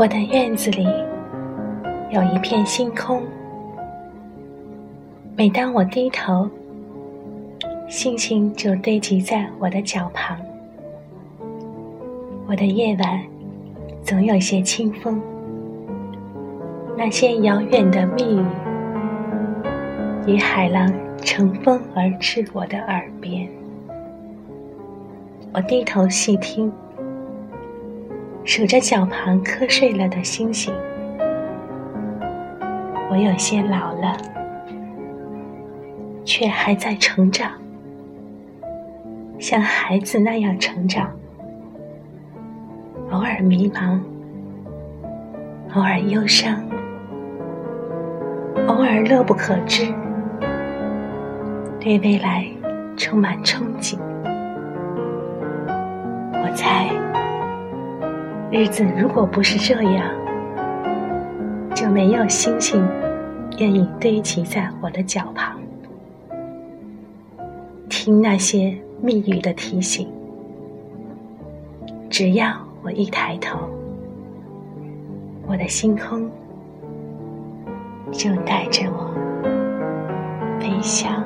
我的院子里有一片星空，每当我低头，星星就堆积在我的脚旁。我的夜晚总有些清风，那些遥远的密语，与海浪乘风而至我的耳边。我低头细听。数着脚旁瞌睡了的星星，我有些老了，却还在成长，像孩子那样成长。偶尔迷茫，偶尔忧伤，偶尔乐不可支，对未来充满憧憬。我猜。日子如果不是这样，就没有星星愿意堆积在我的脚旁，听那些密语的提醒。只要我一抬头，我的星空就带着我飞翔。